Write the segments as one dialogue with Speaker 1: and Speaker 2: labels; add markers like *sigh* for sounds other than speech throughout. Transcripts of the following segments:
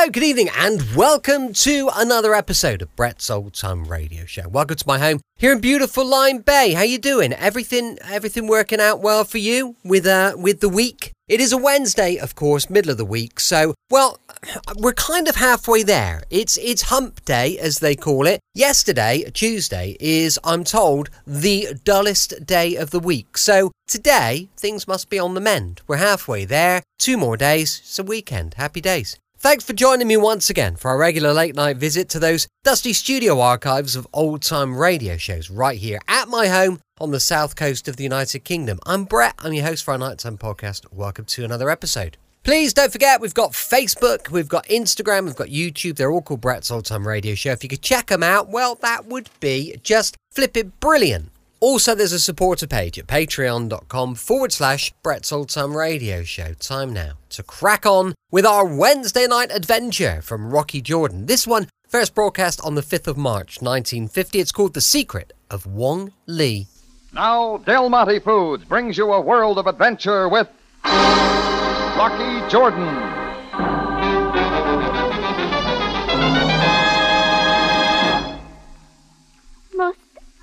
Speaker 1: Hello, good evening, and welcome to another episode of Brett's Old Time Radio Show. Welcome to my home here in beautiful Lyme Bay. How you doing? Everything, everything working out well for you with uh with the week? It is a Wednesday, of course, middle of the week. So, well, *sighs* we're kind of halfway there. It's it's Hump Day, as they call it. Yesterday, Tuesday, is I'm told the dullest day of the week. So today, things must be on the mend. We're halfway there. Two more days. It's a weekend. Happy days. Thanks for joining me once again for our regular late night visit to those dusty studio archives of old time radio shows right here at my home on the south coast of the United Kingdom. I'm Brett, I'm your host for our nighttime podcast. Welcome to another episode. Please don't forget, we've got Facebook, we've got Instagram, we've got YouTube. They're all called Brett's Old Time Radio Show. If you could check them out, well, that would be just flipping brilliant. Also, there's a supporter page at patreon.com forward slash Brett's Old Time Radio Show. Time now to crack on with our Wednesday night adventure from Rocky Jordan. This one first broadcast on the 5th of March 1950. It's called The Secret of Wong Lee.
Speaker 2: Now, Del Monte Foods brings you a world of adventure with Rocky Jordan.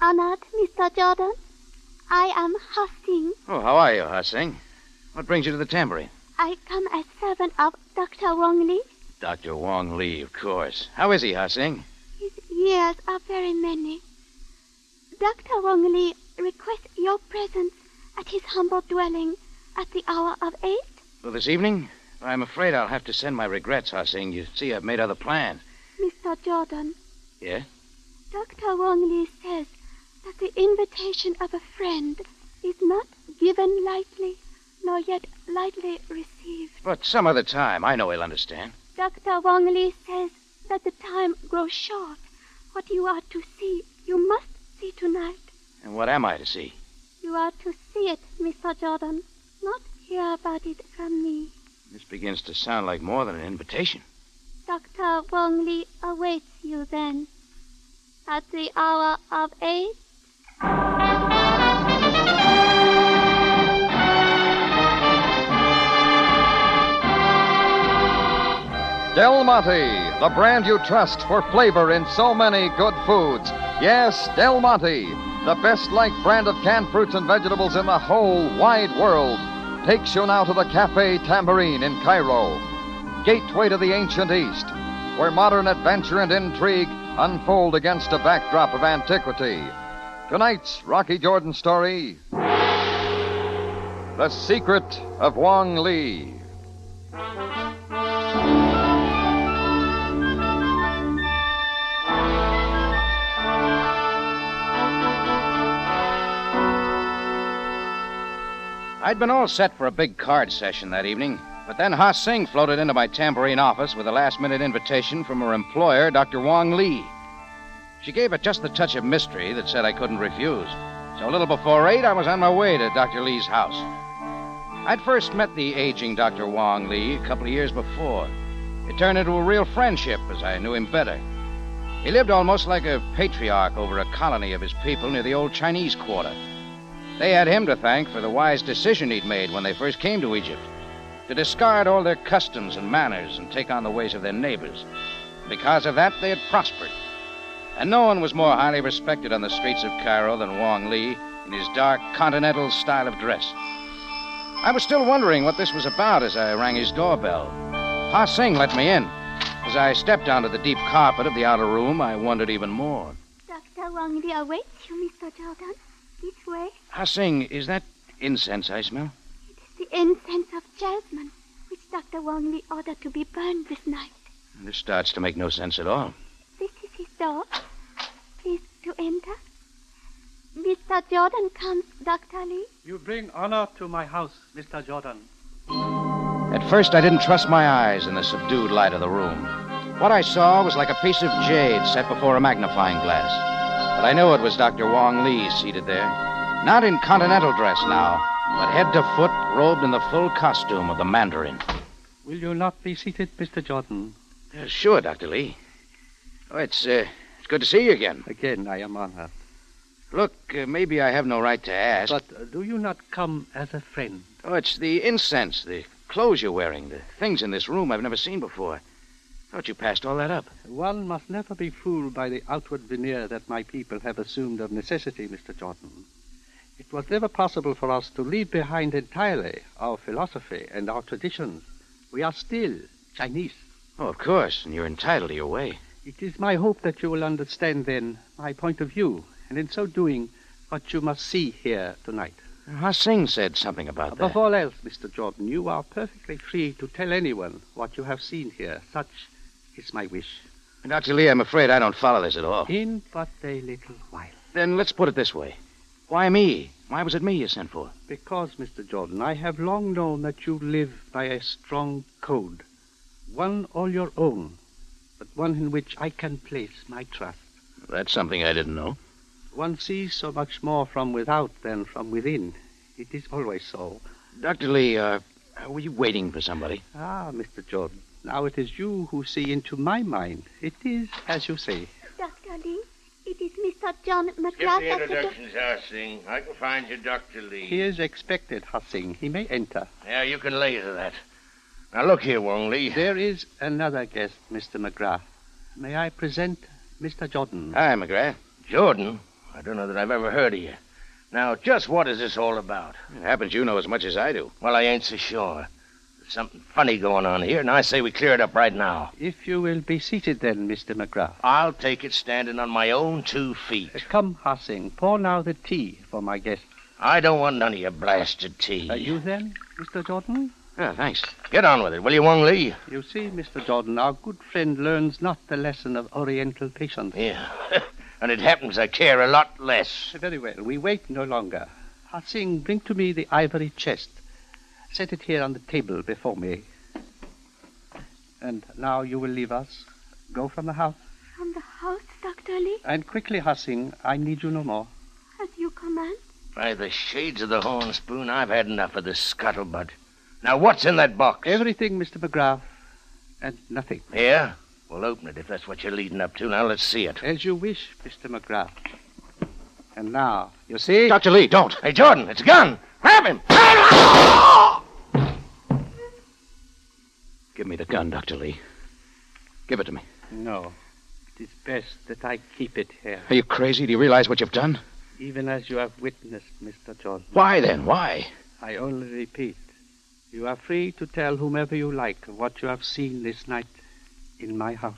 Speaker 3: Honored, Mr. Jordan. I am Ha Sing.
Speaker 4: Oh, how are you, Ha Sing? What brings you to the tambourine?
Speaker 3: I come as servant of Dr. Wong Lee.
Speaker 4: Dr. Wong Lee, of course. How is he, Ha Sing?
Speaker 3: His years are very many. Dr. Wong Lee requests your presence at his humble dwelling at the hour of eight.
Speaker 4: Well, this evening? I'm afraid I'll have to send my regrets, Ha Sing. You see, I've made other plans.
Speaker 3: Mr. Jordan,
Speaker 4: Yeah?
Speaker 3: Dr. Wong Lee says that the invitation of a friend is not given lightly, nor yet lightly received.
Speaker 4: But some other time. I know he'll understand.
Speaker 3: Dr. Wong Lee says that the time grows short. What you are to see, you must see tonight.
Speaker 4: And what am I to see?
Speaker 3: You are to see it, Mr. Jordan, not hear about it from me.
Speaker 4: This begins to sound like more than an invitation.
Speaker 3: Dr. Wong Lee awaits you then. At the hour of eight.
Speaker 2: Del Monte, the brand you trust for flavor in so many good foods. Yes, Del Monte, the best liked brand of canned fruits and vegetables in the whole wide world, takes you now to the Cafe Tambourine in Cairo, gateway to the ancient East, where modern adventure and intrigue unfold against a backdrop of antiquity. Tonight's Rocky Jordan story The Secret of Wong Lee.
Speaker 4: I'd been all set for a big card session that evening, but then Ha Sing floated into my tambourine office with a last minute invitation from her employer, Dr. Wong Lee. She gave it just the touch of mystery that said I couldn't refuse. So a little before eight, I was on my way to Dr. Lee's house. I'd first met the aging Dr. Wong Lee a couple of years before. It turned into a real friendship as I knew him better. He lived almost like a patriarch over a colony of his people near the old Chinese quarter. They had him to thank for the wise decision he'd made when they first came to Egypt to discard all their customs and manners and take on the ways of their neighbors. Because of that, they had prospered. And no one was more highly respected on the streets of Cairo than Wong Lee in his dark continental style of dress. I was still wondering what this was about as I rang his doorbell. Ha Sing let me in. As I stepped onto the deep carpet of the outer room, I wondered even more.
Speaker 3: Dr. Wong Lee awaits you, Mr. Jordan. This way.
Speaker 4: Ha Sing, is that incense I smell?
Speaker 3: It is the incense of jasmine, which Dr. Wong Lee ordered to be burned this night.
Speaker 4: This starts to make no sense at all.
Speaker 3: This is door. Please to enter. Mr. Jordan comes, Dr. Lee.
Speaker 5: You bring honor to my house, Mr. Jordan.
Speaker 4: At first, I didn't trust my eyes in the subdued light of the room. What I saw was like a piece of jade set before a magnifying glass. But I knew it was Dr. Wong Lee seated there. Not in continental dress now, but head to foot robed in the full costume of the Mandarin.
Speaker 5: Will you not be seated, Mr. Jordan?
Speaker 4: Uh, sure, Dr. Lee. Oh, it's, uh, it's good to see you again.
Speaker 5: Again, I am honored.
Speaker 4: Look, uh, maybe I have no right to ask.
Speaker 5: But uh, do you not come as a friend?
Speaker 4: Oh, it's the incense, the clothes you're wearing, the things in this room I've never seen before. Thought you passed all that up.
Speaker 5: One must never be fooled by the outward veneer that my people have assumed of necessity, Mr. Jordan. It was never possible for us to leave behind entirely our philosophy and our traditions. We are still Chinese.
Speaker 4: Oh, of course, and you're entitled to your way.
Speaker 5: It is my hope that you will understand, then, my point of view, and in so doing, what you must see here tonight.
Speaker 4: Ha Sing said something about
Speaker 5: Above
Speaker 4: that.
Speaker 5: all else, Mr. Jordan, you are perfectly free to tell anyone what you have seen here. Such is my wish.
Speaker 4: Dr. Lee, I'm afraid I don't follow this at all.
Speaker 5: In but a little while.
Speaker 4: Then let's put it this way. Why me? Why was it me you sent for?
Speaker 5: Because, Mr. Jordan, I have long known that you live by a strong code. One all your own, but one in which I can place my trust.
Speaker 4: That's something I didn't know.
Speaker 5: One sees so much more from without than from within. It is always so.
Speaker 4: Dr. Lee, uh, were you waiting for somebody?
Speaker 5: Ah, Mr. Jordan, now it is you who see into my mind. It is as you say.
Speaker 3: Dr. Lee, it is Mr. John
Speaker 6: Skip
Speaker 3: McGrath
Speaker 6: the
Speaker 3: at the
Speaker 6: introductions, Ha Sing. I can find you Dr. Lee.
Speaker 5: He is expected, Ha Sing. He may enter.
Speaker 6: Yeah, you can lay to that. Now look here, Wong Lee.
Speaker 5: There is another guest, Mr. McGrath. May I present Mr. Jordan?
Speaker 4: Hi, McGrath.
Speaker 6: Jordan? I don't know that I've ever heard of you. Now, just what is this all about?
Speaker 4: It happens you know as much as I do.
Speaker 6: Well, I ain't so sure. There's something funny going on here, and I say we clear it up right now.
Speaker 5: If you will be seated then, Mr. McGrath.
Speaker 6: I'll take it standing on my own two feet.
Speaker 5: Uh, come, Ha Sing, pour now the tea for my guest.
Speaker 6: I don't want none of your blasted tea.
Speaker 5: Uh, you then, Mr. Jordan?
Speaker 4: Yeah, thanks.
Speaker 6: Get on with it, will you, Wong Lee?
Speaker 5: You see, Mr. Jordan, our good friend learns not the lesson of Oriental patience.
Speaker 6: Yeah. *laughs* and it happens I care a lot less.
Speaker 5: Very well. We wait no longer. Ha Sing, bring to me the ivory chest. Set it here on the table before me. And now you will leave us. Go from the house.
Speaker 3: From the house, Dr. Lee,
Speaker 5: And quickly, Ha Sing. I need you no more.
Speaker 3: as you command.
Speaker 6: By the shades of the horn spoon, I've had enough of this scuttlebutt. Now, what's in that box?
Speaker 5: Everything, Mr. McGrath, and nothing.
Speaker 6: Here? We'll open it if that's what you're leading up to. Now, let's see it.
Speaker 5: As you wish, Mr. McGrath. And now, you see?
Speaker 4: Dr. Lee, don't.
Speaker 6: Hey, Jordan, it's a gun. Grab him.
Speaker 4: Give me the gun, Dr. Lee. Give it to me.
Speaker 5: No. It is best that I keep it here,
Speaker 4: Are you crazy? Do you realize what you've done?
Speaker 5: even as you have witnessed, Mr. Jordan.
Speaker 4: Why then? Why?
Speaker 5: I only repeat, you are free to tell whomever you like what you have seen this night in my house.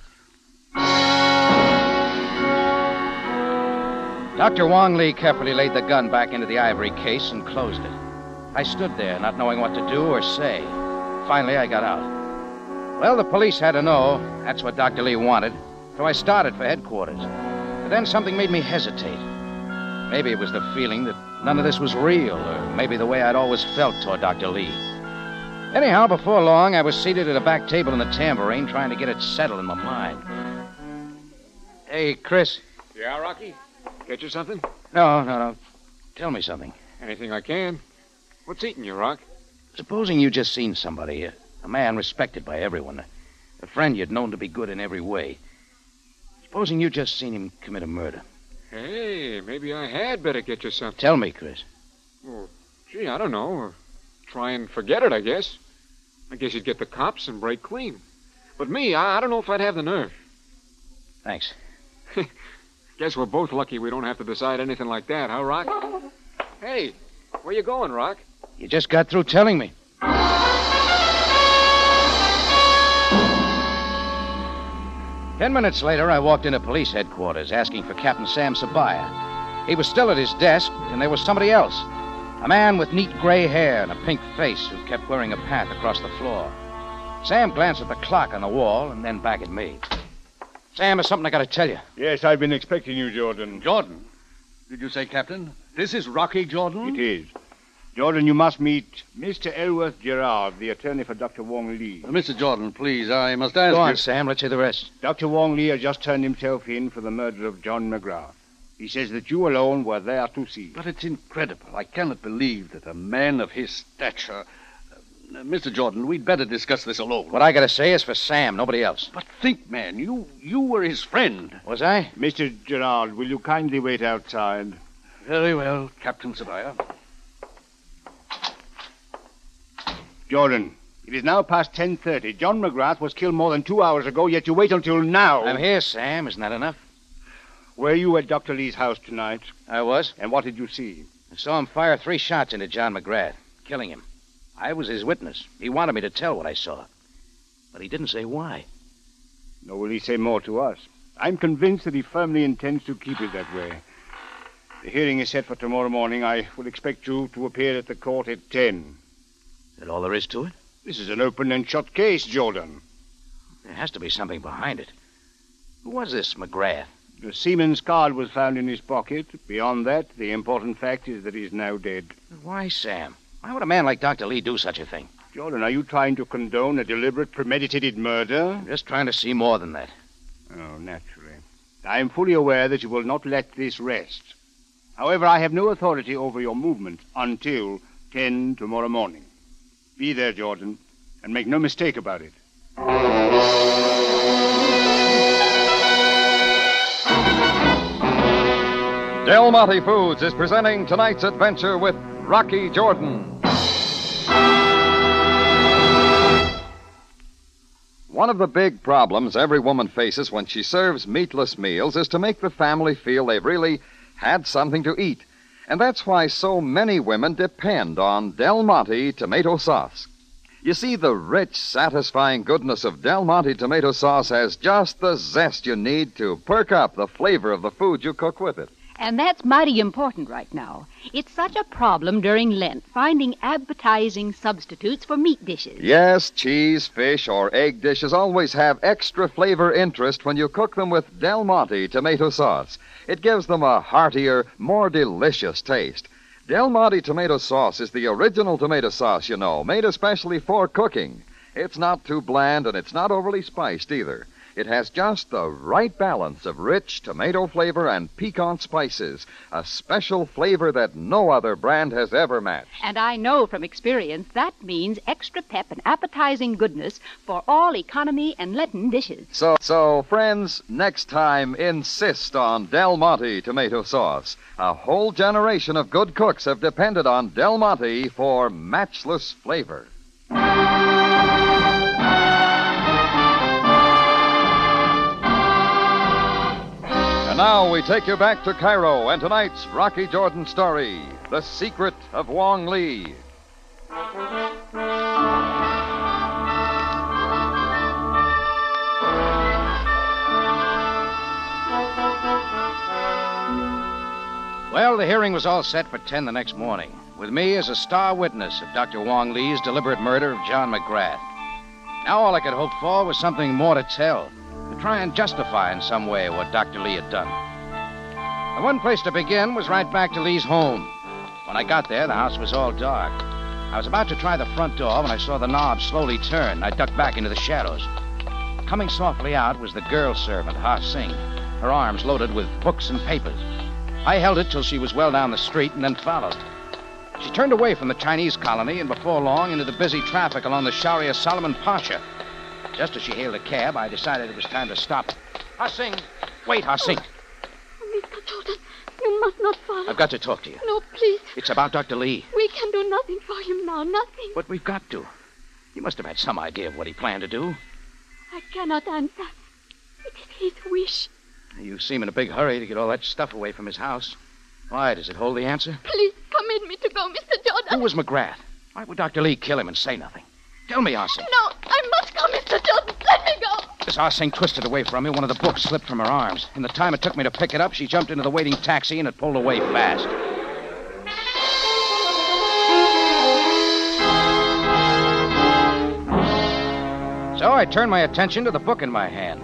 Speaker 4: Dr. Wong Lee carefully laid the gun back into the ivory case and closed it. I stood there, not knowing what to do or say. Finally, I got out. Well, the police had to know. That's what Dr. Lee wanted. So I started for headquarters. But then something made me hesitate. Maybe it was the feeling that none of this was real, or maybe the way I'd always felt toward Dr. Lee. Anyhow, before long, I was seated at a back table in the tambourine trying to get it settled in my mind. Hey, Chris.
Speaker 7: Yeah, Rocky? Get you something?
Speaker 4: No, no, no. Tell me something.
Speaker 7: Anything I can. What's eating you, Rock?
Speaker 4: Supposing you just seen somebody, a, a man respected by everyone, a, a friend you'd known to be good in every way. Supposing you just seen him commit a murder.
Speaker 7: Hey, maybe I had better get you something.
Speaker 4: Tell me, Chris.
Speaker 7: Well, Gee, I don't know. Try and forget it, I guess. I guess you'd get the cops and break clean. But me, I, I don't know if I'd have the nerve.
Speaker 4: Thanks. *laughs*
Speaker 7: Guess we're both lucky we don't have to decide anything like that, huh, Rock? Hey, where you going, Rock?
Speaker 4: You just got through telling me. Ten minutes later, I walked into police headquarters asking for Captain Sam Sabaya. He was still at his desk, and there was somebody else. A man with neat gray hair and a pink face who kept wearing a path across the floor. Sam glanced at the clock on the wall and then back at me. Sam, there's something I gotta tell you.
Speaker 8: Yes, I've been expecting you, Jordan.
Speaker 5: Jordan? Did you say, Captain? This is Rocky Jordan?
Speaker 8: It is. Jordan, you must meet Mr. Elworth Gerard, the attorney for Dr. Wong Lee.
Speaker 5: Uh, Mr. Jordan, please, I must ask
Speaker 4: Go on,
Speaker 5: you.
Speaker 4: Sam. Let's hear the rest.
Speaker 8: Dr. Wong Lee has just turned himself in for the murder of John McGrath. He says that you alone were there to see.
Speaker 5: But it's incredible. I cannot believe that a man of his stature. Uh, Mr. Jordan, we'd better discuss this alone.
Speaker 4: What I gotta say is for Sam, nobody else.
Speaker 5: But think, man, you you were his friend.
Speaker 4: Was I?
Speaker 8: Mr. Gerard, will you kindly wait outside?
Speaker 5: Very well, Captain Sabaya.
Speaker 8: Jordan, It is now past 10.30. John McGrath was killed more than two hours ago, yet you wait until now.
Speaker 4: I'm here, Sam. Isn't that enough?
Speaker 8: Were you at Dr. Lee's house tonight?
Speaker 4: I was.
Speaker 8: And what did you see?
Speaker 4: I saw him fire three shots into John McGrath, killing him. I was his witness. He wanted me to tell what I saw. But he didn't say why.
Speaker 8: Nor will he say more to us. I'm convinced that he firmly intends to keep it that way. The hearing is set for tomorrow morning. I will expect you to appear at the court at 10.
Speaker 4: Is that all there is to it?
Speaker 8: This is an open and shut case, Jordan.
Speaker 4: There has to be something behind it. Who was this McGrath?
Speaker 8: The seaman's card was found in his pocket. Beyond that, the important fact is that he's now dead.
Speaker 4: Why, Sam? Why would a man like Dr. Lee do such a thing?
Speaker 8: Jordan, are you trying to condone a deliberate, premeditated murder?
Speaker 4: I'm just trying to see more than that.
Speaker 8: Oh, naturally. I am fully aware that you will not let this rest. However, I have no authority over your movements until 10 tomorrow morning. Be there, Jordan, and make no mistake about it.
Speaker 2: Del Monte Foods is presenting tonight's adventure with Rocky Jordan. One of the big problems every woman faces when she serves meatless meals is to make the family feel they've really had something to eat. And that's why so many women depend on Del Monte tomato sauce. You see, the rich, satisfying goodness of Del Monte tomato sauce has just the zest you need to perk up the flavor of the food you cook with it.
Speaker 9: And that's mighty important right now. It's such a problem during Lent, finding appetizing substitutes for meat dishes.
Speaker 2: Yes, cheese, fish, or egg dishes always have extra flavor interest when you cook them with Del Monte tomato sauce. It gives them a heartier, more delicious taste. Del Monte tomato sauce is the original tomato sauce, you know, made especially for cooking. It's not too bland and it's not overly spiced either. It has just the right balance of rich tomato flavor and piquant spices, a special flavor that no other brand has ever matched.
Speaker 9: And I know from experience that means extra pep and appetizing goodness for all economy and Lenten dishes.
Speaker 2: So, so friends, next time insist on Del Monte tomato sauce. A whole generation of good cooks have depended on Del Monte for matchless flavor. Now we take you back to Cairo and tonight's Rocky Jordan story The Secret of Wong Lee.
Speaker 4: Well, the hearing was all set for 10 the next morning, with me as a star witness of Dr. Wong Lee's deliberate murder of John McGrath. Now all I could hope for was something more to tell, try and justify in some way what Dr. Lee had done. The one place to begin was right back to Lee's home. When I got there, the house was all dark. I was about to try the front door when I saw the knob slowly turn. I ducked back into the shadows. Coming softly out was the girl servant, Ha Sing, her arms loaded with books and papers. I held it till she was well down the street and then followed. She turned away from the Chinese colony and before long into the busy traffic along the Sharia Solomon Pasha. Just as she hailed a cab, I decided it was time to stop. Ha Sing! Wait, Ha Sing!
Speaker 3: Oh, oh, Mr. Jordan, you must not follow.
Speaker 4: I've got to talk to you.
Speaker 3: No, please.
Speaker 4: It's about Dr. Lee.
Speaker 3: We can do nothing for him now. Nothing.
Speaker 4: But we've got to. You must have had some idea of what he planned to do.
Speaker 3: I cannot answer. It is his wish.
Speaker 4: You seem in a big hurry to get all that stuff away from his house. Why, does it hold the answer?
Speaker 3: Please permit me to go, Mr. Jordan.
Speaker 4: Who was McGrath? Why would Dr. Lee kill him and say nothing? Tell me, Ha Sing.
Speaker 3: No, I must go, Mr. Jordan. Let me go.
Speaker 4: As Ha Sing twisted away from me, one of the books slipped from her arms. In the time it took me to pick it up, she jumped into the waiting taxi and it pulled away fast. So I turned my attention to the book in my hand.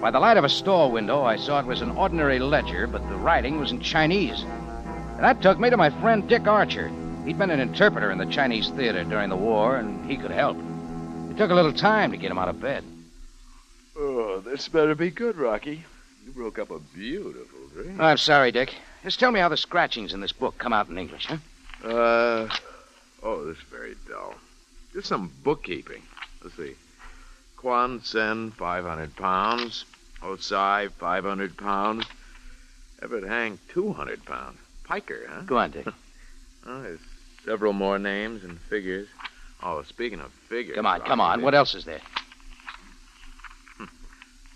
Speaker 4: By the light of a store window, I saw it was an ordinary ledger, but the writing was in Chinese. And that took me to my friend Dick Archer. He'd been an interpreter in the Chinese theater during the war, and he could help. It took a little time to get him out of bed.
Speaker 10: Oh, this better be good, Rocky. You broke up a beautiful dream.
Speaker 4: I'm sorry, Dick. Just tell me how the scratchings in this book come out in English, huh?
Speaker 10: Uh, oh, this is very dull. Just some bookkeeping. Let's see. Quan Sen, 500 pounds. Osai, 500 pounds. Everett Hank, 200 pounds. Piker, huh?
Speaker 4: Go on, Dick. *laughs*
Speaker 10: Oh, there's several more names and figures. Oh, speaking of figures.
Speaker 4: Come on, come on. What else is there? Hmm.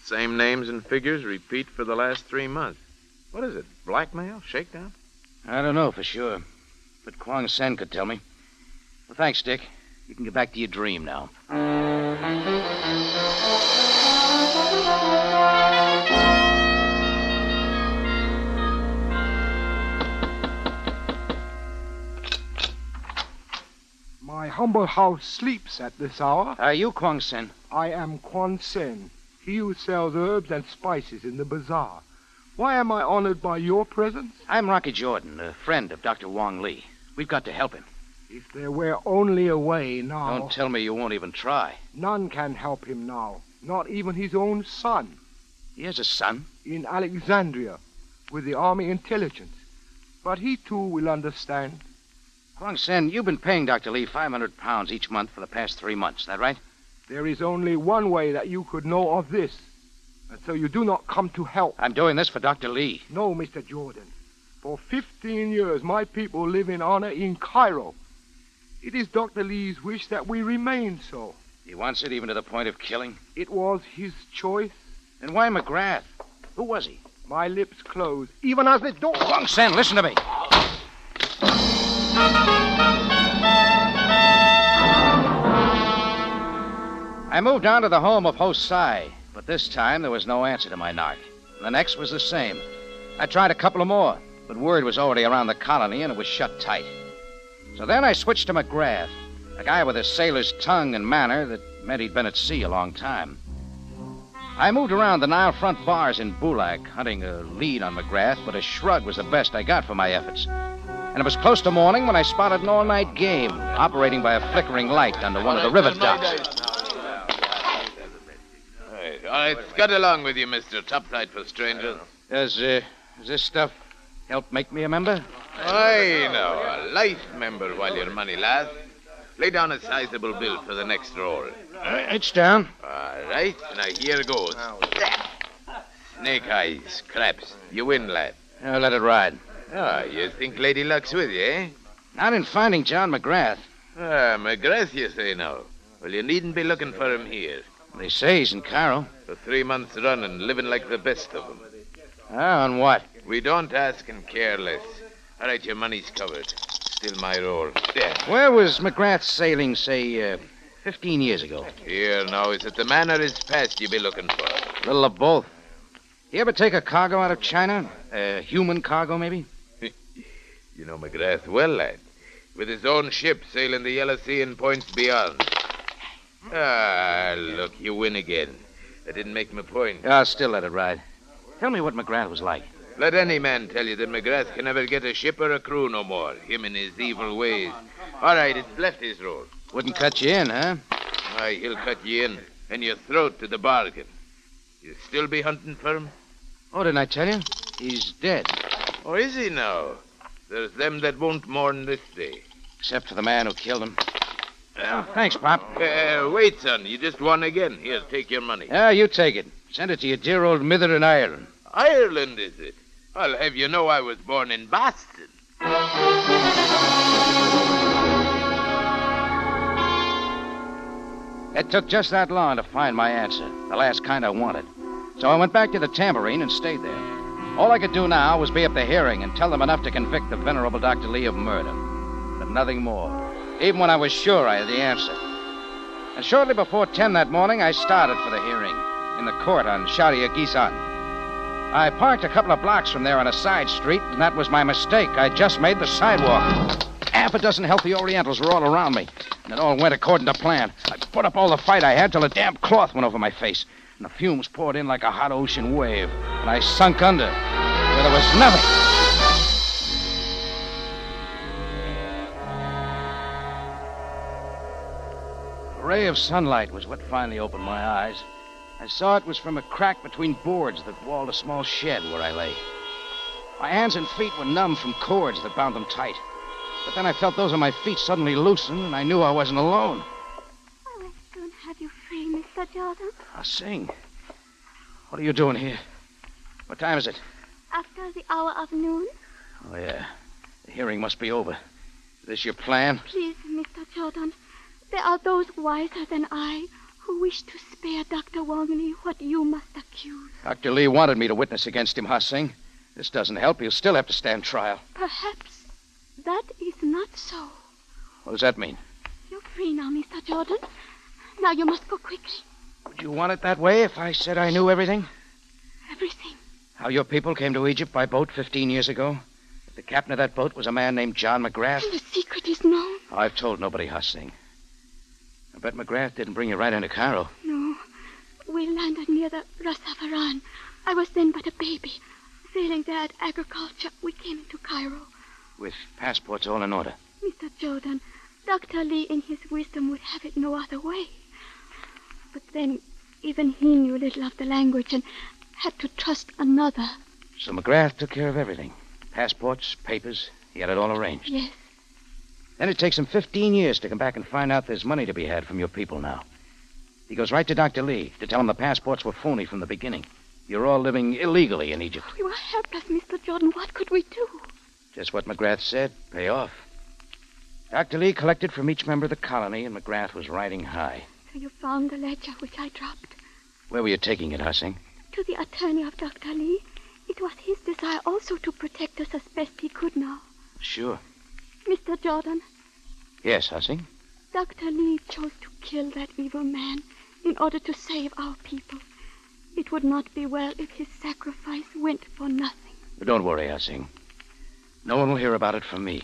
Speaker 10: Same names and figures repeat for the last three months. What is it? Blackmail? Shakedown?
Speaker 4: I don't know for sure. But Kwang Sen could tell me. Well, thanks, Dick. You can get back to your dream now.
Speaker 11: My humble house sleeps at this hour.
Speaker 4: Are you Kwang Sen?
Speaker 11: I am Quan Sen, he who sells herbs and spices in the bazaar. Why am I honored by your presence?
Speaker 4: I'm Rocky Jordan, a friend of Dr. Wong Lee. We've got to help him.
Speaker 11: If there were only a way now.
Speaker 4: Don't tell me you won't even try.
Speaker 11: None can help him now, not even his own son.
Speaker 4: He has a son?
Speaker 11: In Alexandria, with the army intelligence. But he too will understand.
Speaker 4: Kwang Sen, you've been paying Dr. Lee 500 pounds each month for the past three months. Is that right?
Speaker 11: There is only one way that you could know of this. And so you do not come to help.
Speaker 4: I'm doing this for Dr. Lee.
Speaker 11: No, Mr. Jordan. For 15 years, my people live in honor in Cairo. It is Dr. Lee's wish that we remain so.
Speaker 4: He wants it even to the point of killing?
Speaker 11: It was his choice.
Speaker 4: Then why McGrath? Who was he?
Speaker 11: My lips closed, even as the door.
Speaker 4: Kwang Sen, listen to me. I moved on to the home of Ho Sai, but this time there was no answer to my knock. The next was the same. I tried a couple of more, but word was already around the colony and it was shut tight. So then I switched to McGrath, a guy with a sailor's tongue and manner that meant he'd been at sea a long time. I moved around the Nile front bars in Bulak, hunting a lead on McGrath, but a shrug was the best I got for my efforts. And it was close to morning when I spotted an all night game operating by a flickering light under one of the river docks.
Speaker 10: All right, scud along with you, mister. Top tight for strangers.
Speaker 4: Does, uh, does this stuff help make me a member?
Speaker 10: I know. A life member while your money lasts. Lay down a sizable bill for the next roll.
Speaker 4: Uh, it's down.
Speaker 10: All right. Now, here goes. Snake eyes, craps. You win, lad.
Speaker 4: Uh, let it ride.
Speaker 10: Ah, you think Lady Luck's with you, eh?
Speaker 4: Not in finding John McGrath.
Speaker 10: Ah, McGrath, you say now. Well, you needn't be looking for him here.
Speaker 4: They say he's in Cairo.
Speaker 10: For three months running, living like the best of them.
Speaker 4: Ah, on what?
Speaker 10: We don't ask and care less. All right, your money's covered. Still my role. There.
Speaker 4: Where was McGrath sailing, say, uh, 15 years ago?
Speaker 10: Here now, is it the man or his past you be looking for?
Speaker 4: Little of both. You ever take a cargo out of China? A human cargo, maybe? *laughs*
Speaker 10: You know McGrath well, lad. With his own ship sailing the Yellow Sea and points beyond. Ah, look, you win again. I didn't make my point.
Speaker 4: I'll still let it ride. Tell me what McGrath was like.
Speaker 10: Let any man tell you that McGrath can never get a ship or a crew no more. Him and his evil ways. All right, it's left his roll.
Speaker 4: Wouldn't cut you in, huh?
Speaker 10: Aye, he'll cut you in, and your throat to the bargain. You still be hunting for him?
Speaker 4: Oh, didn't I tell you? He's dead.
Speaker 10: Oh, is he now? There's them that won't mourn this day.
Speaker 4: Except for the man who killed him. Well, thanks, Pop.
Speaker 10: Uh, wait, son. You just won again. Here, take your money.
Speaker 4: Yeah, you take it. Send it to your dear old mither in Ireland.
Speaker 10: Ireland, is it? I'll have you know I was born in Boston.
Speaker 4: It took just that long to find my answer, the last kind I wanted. So I went back to the tambourine and stayed there. All I could do now was be at the hearing and tell them enough to convict the venerable Dr. Lee of murder. But nothing more, even when I was sure I had the answer. And shortly before 10 that morning, I started for the hearing in the court on Sharia Gisan. I parked a couple of blocks from there on a side street, and that was my mistake. I just made the sidewalk. Half a dozen healthy Orientals were all around me, and it all went according to plan. I put up all the fight I had till a damp cloth went over my face, and the fumes poured in like a hot ocean wave, and I sunk under where there was nothing. Ray of sunlight was what finally opened my eyes. I saw it was from a crack between boards that walled a small shed where I lay. My hands and feet were numb from cords that bound them tight. But then I felt those on my feet suddenly loosen, and I knew I wasn't alone.
Speaker 3: I will soon have you free, Mr. Jordan.
Speaker 4: Ah, sing. What are you doing here? What time is it?
Speaker 3: After the hour of noon,
Speaker 4: Oh, yeah. The hearing must be over. Is this your plan?
Speaker 3: please, Mr. Jordan, There are those wiser than I who wish to spare Dr. Wong Lee what you must accuse.
Speaker 4: Dr. Lee wanted me to witness against him, Ha Sing. This doesn't help. He'll still have to stand trial.
Speaker 3: Perhaps that is not so.
Speaker 4: What does that mean?
Speaker 3: You're free now, Mr. Jordan. Now you must go quickly.
Speaker 4: Would you want it that way if I said I knew everything?
Speaker 3: Everything.
Speaker 4: How your people came to Egypt by boat 15 years ago? The captain of that boat was a man named John McGrath?
Speaker 3: And the secret is known.
Speaker 4: I've told nobody, Ha Sing. I bet McGrath didn't bring you right into Cairo.
Speaker 3: No. We landed near the Ras Havaran. I was then but a baby. Failing there at agriculture, we came into Cairo.
Speaker 4: With passports all in order.
Speaker 3: Mr. Jordan, Dr. Lee, in his wisdom, would have it no other way. But then, even he knew little of the language and had to trust another.
Speaker 4: So McGrath took care of everything passports, papers. He had it all arranged.
Speaker 3: Yes.
Speaker 4: Then it takes him 15 years to come back and find out there's money to be had from your people now. He goes right to Dr. Lee to tell him the passports were phony from the beginning. You're all living illegally in Egypt.
Speaker 3: We were helpless, Mr. Jordan. What could we do?
Speaker 4: Just what McGrath said. Pay off. Dr. Lee collected from each member of the colony, and McGrath was riding high.
Speaker 3: So you found the ledger which I dropped.
Speaker 4: Where were you taking it, Ha Sing?
Speaker 3: To the attorney of Dr. Lee. It was his desire also to protect us as best he could now.
Speaker 4: Sure.
Speaker 3: Mr. Jordan,
Speaker 4: Yes, Ha Sing?
Speaker 3: Dr. Lee chose to kill that evil man in order to save our people. It would not be well if his sacrifice went for nothing.
Speaker 4: But don't worry, Ha Sing. No one will hear about it from me.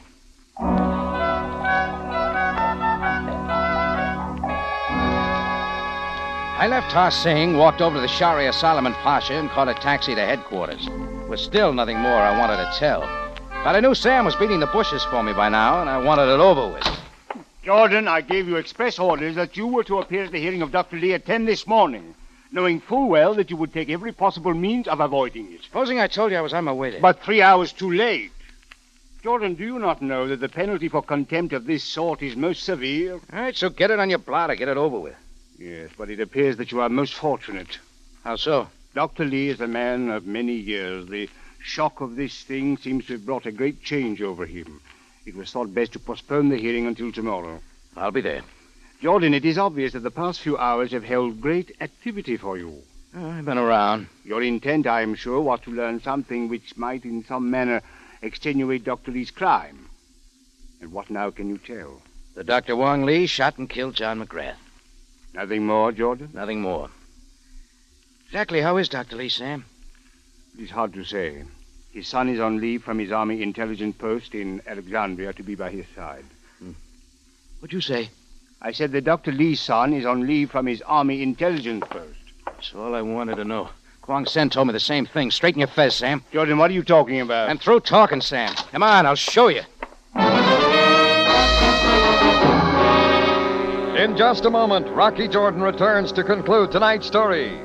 Speaker 4: I left Ha Sing, walked over to the Sharia Solomon Pasha, and caught a taxi to headquarters. There was still nothing more I wanted to tell. But I knew Sam was beating the bushes for me by now, and I wanted it over with.
Speaker 8: Jordan, I gave you express orders that you were to appear at the hearing of Dr. Lee at 10 this morning, knowing full well that you would take every possible means of avoiding it.
Speaker 4: Supposing I told you I was on my way there.
Speaker 8: But three hours too late. Jordan, do you not know that the penalty for contempt of this sort is most severe?
Speaker 4: All right, so get it on your blotter, get it over with.
Speaker 8: Yes, but it appears that you are most fortunate.
Speaker 4: How so?
Speaker 8: Dr. Lee is a man of many years. The shock of this thing seems to have brought a great change over him. It was thought best to postpone the hearing until tomorrow.
Speaker 4: I'll be there.
Speaker 8: Jordan, it is obvious that the past few hours have held great activity for you.
Speaker 4: Oh, I've been around.
Speaker 8: Your intent, I am sure, was to learn something which might in some manner extenuate Dr. Lee's crime. And what now can you tell?
Speaker 4: The Dr. Wong Lee shot and killed John McGrath.
Speaker 8: Nothing more, Jordan?
Speaker 4: Nothing more. Exactly how is Dr. Lee, Sam?
Speaker 8: It is hard to say. His son is on leave from his Army intelligence post in Alexandria to be by his side. Hmm.
Speaker 4: What'd you say?
Speaker 8: I said that Dr. Lee's son is on leave from his Army intelligence post.
Speaker 4: That's all I wanted to know. Kwang Sen told me the same thing. Straighten your fez, Sam.
Speaker 8: Jordan, what are you talking about?
Speaker 4: I'm through talking, Sam. Come on, I'll show you.
Speaker 2: In just a moment, Rocky Jordan returns to conclude tonight's story.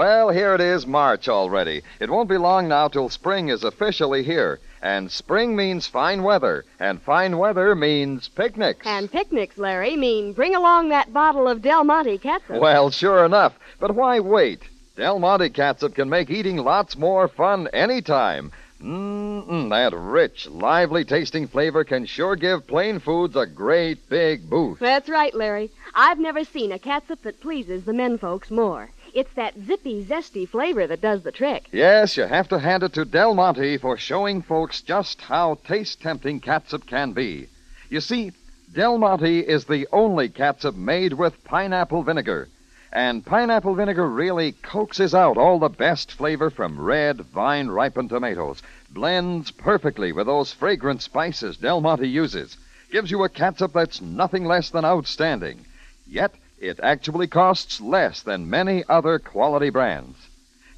Speaker 2: Well, here it is, March already. It won't be long now till spring is officially here. And spring means fine weather, and fine weather means picnics.
Speaker 12: And picnics, Larry, mean bring along that bottle of Del Monte catsup.
Speaker 2: Well, sure enough. But why wait? Del Monte catsup can make eating lots more fun anytime. Mmm, that rich, lively tasting flavor can sure give plain foods a great big boost.
Speaker 12: That's right, Larry. I've never seen a catsup that pleases the men folks more. It's that zippy, zesty flavor that does the trick.
Speaker 2: Yes, you have to hand it to Del Monte for showing folks just how taste tempting catsup can be. You see, Del Monte is the only catsup made with pineapple vinegar. And pineapple vinegar really coaxes out all the best flavor from red, vine ripened tomatoes, blends perfectly with those fragrant spices Del Monte uses, gives you a catsup that's nothing less than outstanding. Yet, it actually costs less than many other quality brands.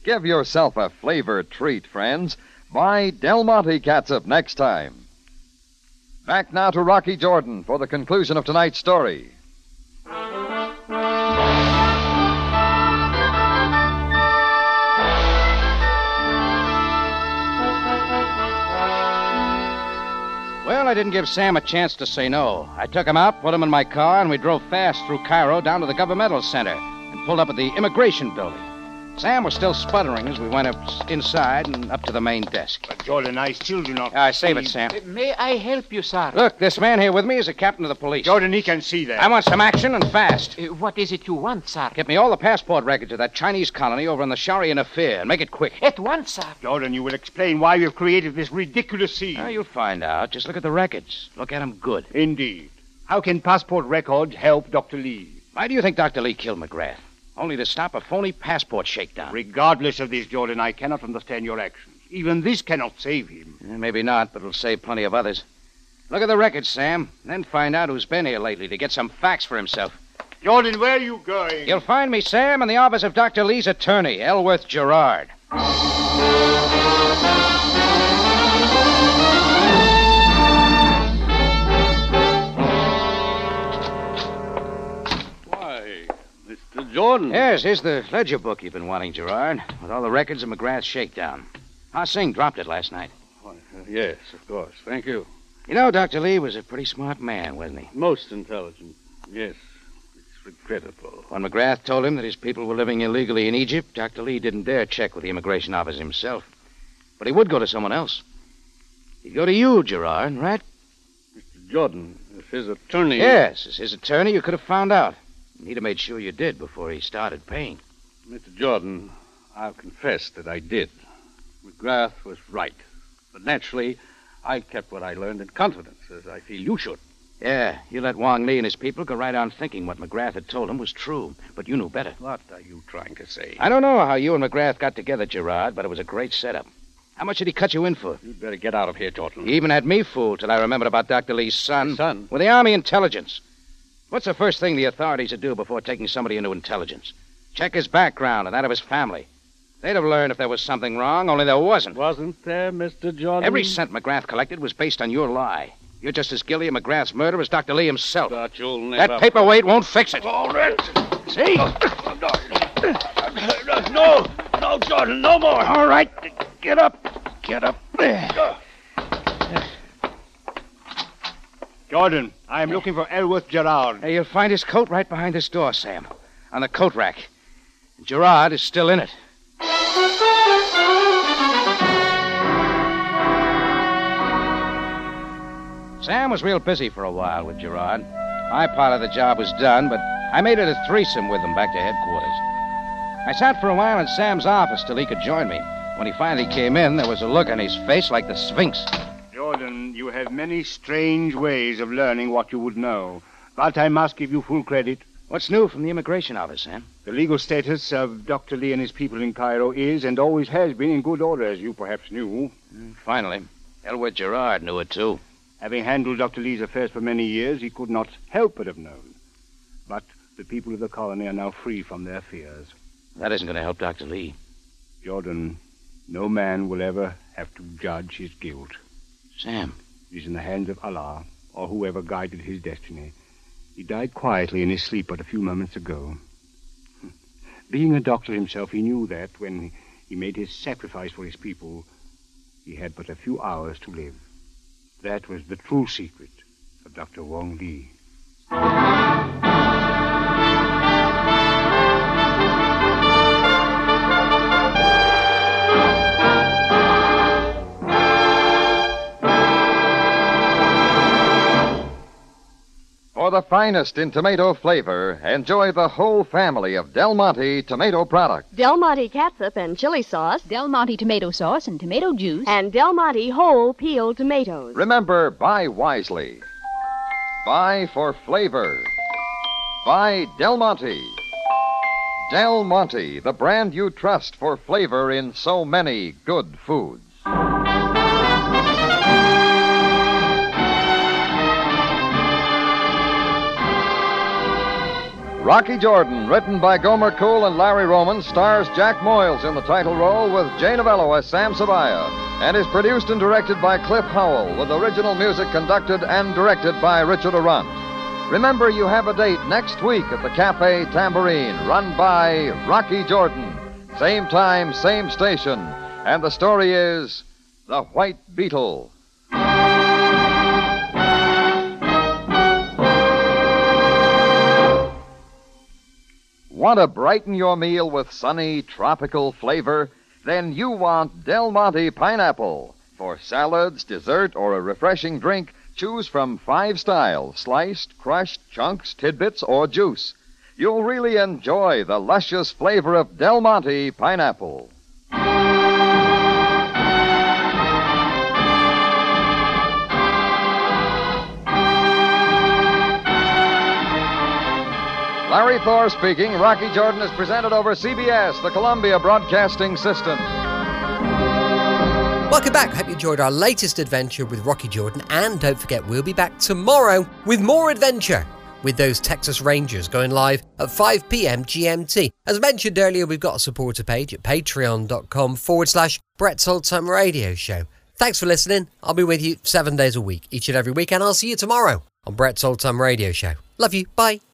Speaker 2: Give yourself a flavor treat, friends. Buy Del Monte catsup next time. Back now to Rocky Jordan for the conclusion of tonight's story.
Speaker 4: Well, I didn't give Sam a chance to say no. I took him out, put him in my car, and we drove fast through Cairo down to the governmental center and pulled up at the immigration building. Sam was still sputtering as we went up inside and up to the main desk.
Speaker 8: But, Jordan, I still do not.
Speaker 4: Ah, save it, Sam.
Speaker 13: May I help you, sir?
Speaker 4: Look, this man here with me is a captain of the police.
Speaker 8: Jordan, he can see that.
Speaker 4: I want some action and fast.
Speaker 13: Uh, what is it you want, sir?
Speaker 4: Get me all the passport records of that Chinese colony over in the Sharian affair and make it quick.
Speaker 13: At once, sir.
Speaker 8: Jordan, you will explain why you've created this ridiculous scene.
Speaker 4: Ah, you'll find out. Just look at the records. Look at them good.
Speaker 8: Indeed. How can passport records help Dr. Lee?
Speaker 4: Why do you think Dr. Lee killed McGrath? Only to stop a phony passport shakedown.
Speaker 8: Regardless of this, Jordan, I cannot understand your actions. Even this cannot save him.
Speaker 4: Eh, Maybe not, but it'll save plenty of others. Look at the records, Sam. Then find out who's been here lately to get some facts for himself.
Speaker 8: Jordan, where are you going?
Speaker 4: You'll find me, Sam, in the office of Dr. Lee's attorney, Elworth Gerard.
Speaker 5: Jordan.
Speaker 4: Yes, here's the ledger book you've been wanting, Gerard, with all the records of McGrath's shakedown. Ha Sing dropped it last night.
Speaker 5: Uh, yes, of course. Thank you.
Speaker 4: You know, Dr. Lee was a pretty smart man, wasn't he?
Speaker 5: Most intelligent. Yes. It's regrettable.
Speaker 4: When McGrath told him that his people were living illegally in Egypt, Dr. Lee didn't dare check with the immigration office himself. But he would go to someone else. He'd go to you, Gerard, right?
Speaker 5: Mr. Jordan, if his attorney.
Speaker 4: Yes, as his attorney, you could have found out. He'd have made sure you did before he started paying.
Speaker 5: Mr. Jordan, I'll confess that I did. McGrath was right. But naturally, I kept what I learned in confidence, as I feel you should.
Speaker 4: Yeah, you let Wong Lee and his people go right on thinking what McGrath had told him was true. But you knew better.
Speaker 5: What are you trying to say?
Speaker 4: I don't know how you and McGrath got together, Gerard, but it was a great setup. How much did he cut you in for?
Speaker 5: You'd better get out of here, Jordan.
Speaker 4: He even had me fooled till I remembered about Dr. Lee's son.
Speaker 5: Son?
Speaker 4: With the Army intelligence. What's the first thing the authorities would do before taking somebody into intelligence? Check his background and that of his family. They'd have learned if there was something wrong, only there wasn't.
Speaker 5: Wasn't there, Mr. Jordan?
Speaker 4: Every cent McGrath collected was based on your lie. You're just as guilty of McGrath's murder as Dr. Lee himself.
Speaker 5: But you'll never.
Speaker 4: That paperweight won't fix it.
Speaker 6: All right.
Speaker 4: See?
Speaker 6: No, no, Jordan, no more.
Speaker 4: All right. Get up. Get up. There.
Speaker 8: Jordan, I am looking for Elworth Gerard.
Speaker 4: Hey, you'll find his coat right behind this door, Sam. On the coat rack. Gerard is still in it. Sam was real busy for a while with Gerard. My part of the job was done, but I made it a threesome with him back to headquarters. I sat for a while in Sam's office till he could join me. When he finally came in, there was a look on his face like the Sphinx.
Speaker 8: Jordan, you have many strange ways of learning what you would know. But I must give you full credit.
Speaker 4: What's new from the immigration office, Sam?
Speaker 8: The legal status of Dr. Lee and his people in Cairo is and always has been in good order, as you perhaps knew.
Speaker 4: Mm, finally. Elwood Gerard knew it, too.
Speaker 8: Having handled Dr. Lee's affairs for many years, he could not help but have known. But the people of the colony are now free from their fears.
Speaker 4: That isn't going to help Dr. Lee.
Speaker 8: Jordan, no man will ever have to judge his guilt.
Speaker 4: Sam.
Speaker 8: Is in the hands of Allah, or whoever guided his destiny. He died quietly in his sleep but a few moments ago. *laughs* Being a doctor himself, he knew that when he made his sacrifice for his people, he had but a few hours to live. That was the true secret of Dr. Wong Lee.
Speaker 2: For the finest in tomato flavor, enjoy the whole family of Del Monte tomato products.
Speaker 12: Del Monte catsup and chili sauce.
Speaker 9: Del Monte tomato sauce and tomato juice.
Speaker 12: And Del Monte whole peeled tomatoes.
Speaker 2: Remember, buy wisely. Buy for flavor. Buy Del Monte. Del Monte, the brand you trust for flavor in so many good foods. Rocky Jordan, written by Gomer Cool and Larry Roman, stars Jack Moyles in the title role with Jay Novello as Sam Sabaya, and is produced and directed by Cliff Howell, with original music conducted and directed by Richard Aurandt. Remember, you have a date next week at the Cafe Tambourine, run by Rocky Jordan. Same time, same station. And the story is The White Beetle. Want to brighten your meal with sunny, tropical flavor? Then you want Del Monte Pineapple. For salads, dessert, or a refreshing drink, choose from five styles sliced, crushed, chunks, tidbits, or juice. You'll really enjoy the luscious flavor of Del Monte Pineapple. Larry Thor speaking. Rocky Jordan is presented over CBS, the Columbia Broadcasting System.
Speaker 1: Welcome back. Hope you enjoyed our latest adventure with Rocky Jordan. And don't forget, we'll be back tomorrow with more adventure with those Texas Rangers going live at 5 p.m. GMT. As mentioned earlier, we've got a supporter page at patreon.com forward slash Brett's Old Time Radio Show. Thanks for listening. I'll be with you seven days a week, each and every week, and I'll see you tomorrow on Brett's Old Time Radio Show. Love you. Bye.